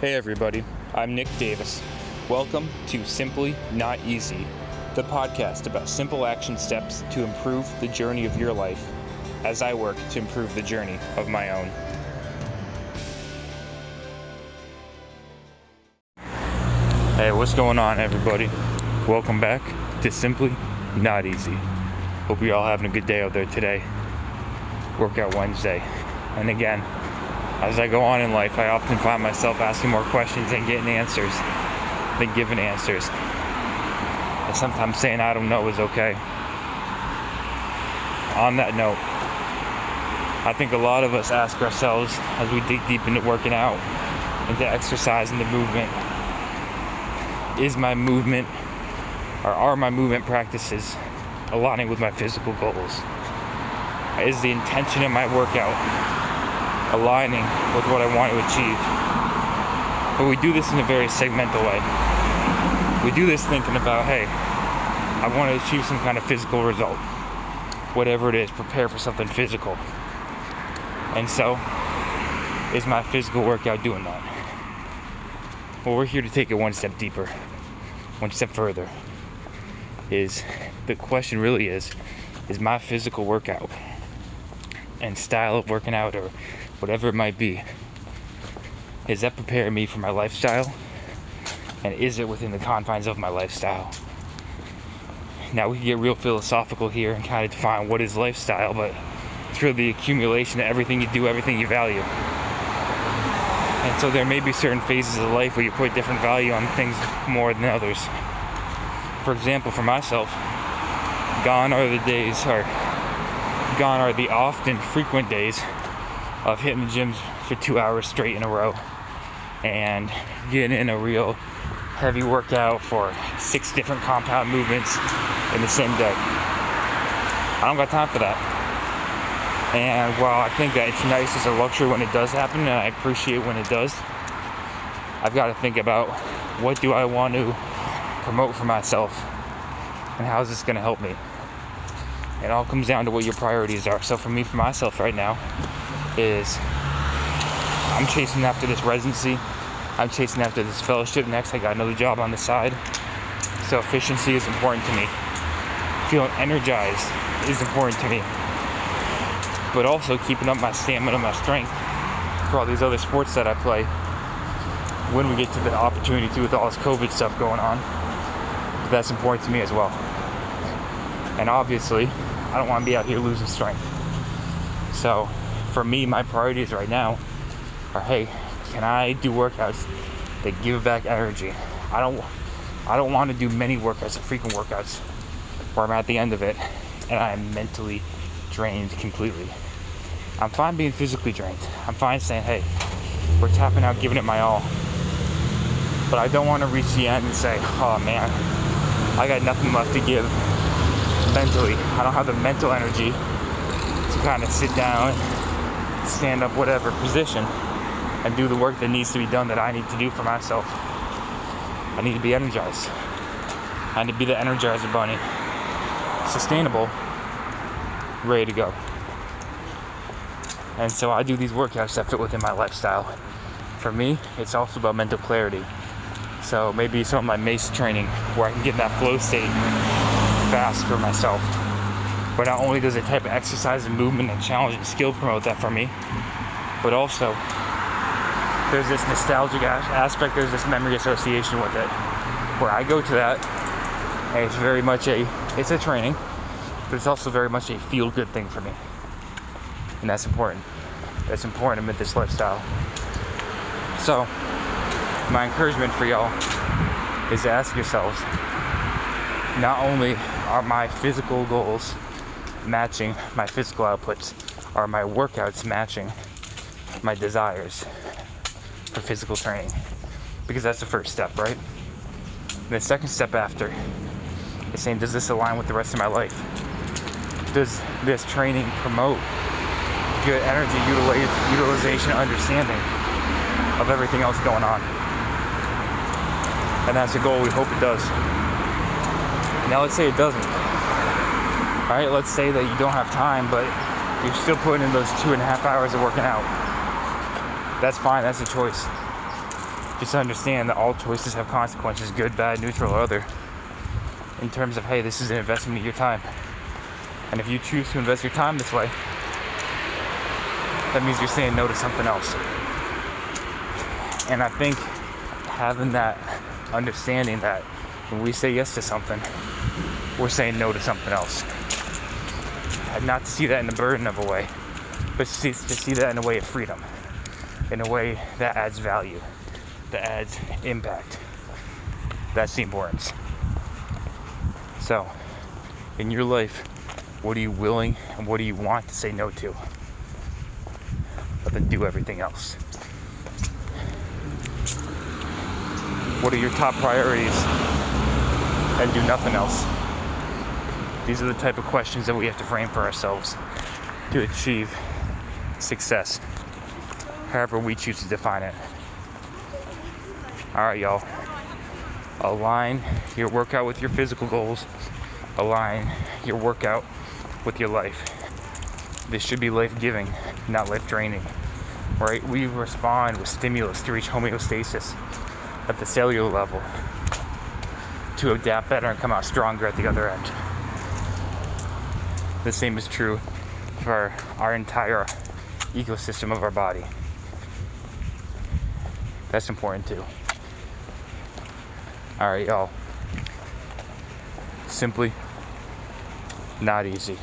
Hey everybody, I'm Nick Davis. Welcome to Simply Not Easy, the podcast about simple action steps to improve the journey of your life as I work to improve the journey of my own. Hey, what's going on, everybody? Welcome back to Simply Not Easy. Hope you're all having a good day out there today. Workout Wednesday. And again, as I go on in life, I often find myself asking more questions and getting answers than giving answers. And sometimes saying I don't know is okay. On that note, I think a lot of us ask ourselves as we dig deep into working out, into exercise, into movement, is my movement or are my movement practices aligning with my physical goals? Is the intention of my workout aligning with what I want to achieve? But we do this in a very segmental way. We do this thinking about, hey, I want to achieve some kind of physical result. Whatever it is, prepare for something physical. And so, is my physical workout doing that? Well, we're here to take it one step deeper, one step further. Is the question really is, is my physical workout and style of working out or whatever it might be, is that preparing me for my lifestyle? And is it within the confines of my lifestyle? Now we can get real philosophical here and kind of define what is lifestyle, but it's really the accumulation of everything you do, everything you value. And so there may be certain phases of life where you put different value on things more than others. For example, for myself, gone are the days, or gone are the often frequent days of hitting the gyms for two hours straight in a row and getting in a real heavy workout for six different compound movements in the same day. I don't got time for that. And while I think that it's nice as a luxury when it does happen, and I appreciate when it does, I've got to think about what do I want to promote for myself and how is this going to help me. It all comes down to what your priorities are. So for me, for myself right now, is I'm chasing after this residency. I'm chasing after this fellowship. Next, I got another job on the side. So efficiency is important to me. Feeling energized is important to me but also keeping up my stamina, and my strength for all these other sports that I play when we get to the opportunity to with all this COVID stuff going on. But that's important to me as well. And obviously, I don't want to be out here losing strength. So, for me, my priorities right now are hey, can I do workouts that give back energy? I don't I don't want to do many workouts, frequent workouts, where I'm at the end of it and I am mentally drained completely. I'm fine being physically drained. I'm fine saying, hey, we're tapping out, giving it my all. But I don't want to reach the end and say, oh man, I got nothing left to give mentally. I don't have the mental energy to kind of sit down, stand up, whatever position, and do the work that needs to be done that I need to do for myself. I need to be energized. I need to be the energizer bunny. Sustainable, ready to go. And so I do these workouts that fit within my lifestyle. For me, it's also about mental clarity. So maybe some of my mace training where I can get in that flow state fast for myself. But not only does a type of exercise and movement and challenge and skill promote that for me, but also there's this nostalgic aspect, there's this memory association with it. Where I go to that, and it's very much a, it's a training, but it's also very much a feel good thing for me. And that's important. That's important amid this lifestyle. So, my encouragement for y'all is to ask yourselves not only are my physical goals matching my physical outputs, are my workouts matching my desires for physical training? Because that's the first step, right? And the second step after is saying, does this align with the rest of my life? Does this training promote good energy utilization understanding of everything else going on? And that's the goal. We hope it does. Now, let's say it doesn't. All right, let's say that you don't have time, but you're still putting in those two and a half hours of working out. That's fine, that's a choice. just understand that all choices have consequences good, bad, neutral, or other. In terms of, hey, this is an investment of your time. And if you choose to invest your time this way, that means you're saying no to something else. And I think having that understanding that when we say yes to something, we're saying no to something else. Not to see that in a burden of a way, but to see, to see that in a way of freedom, in a way that adds value, that adds impact. That's the importance. So, in your life, what are you willing and what do you want to say no to? But then do everything else. What are your top priorities? And do nothing else. These are the type of questions that we have to frame for ourselves to achieve success, however we choose to define it. All right, y'all. Align your workout with your physical goals, align your workout with your life. This should be life giving, not life draining. Right? We respond with stimulus to reach homeostasis at the cellular level to adapt better and come out stronger at the other end. The same is true for our entire ecosystem of our body. That's important too. All right, y'all. Simply not easy.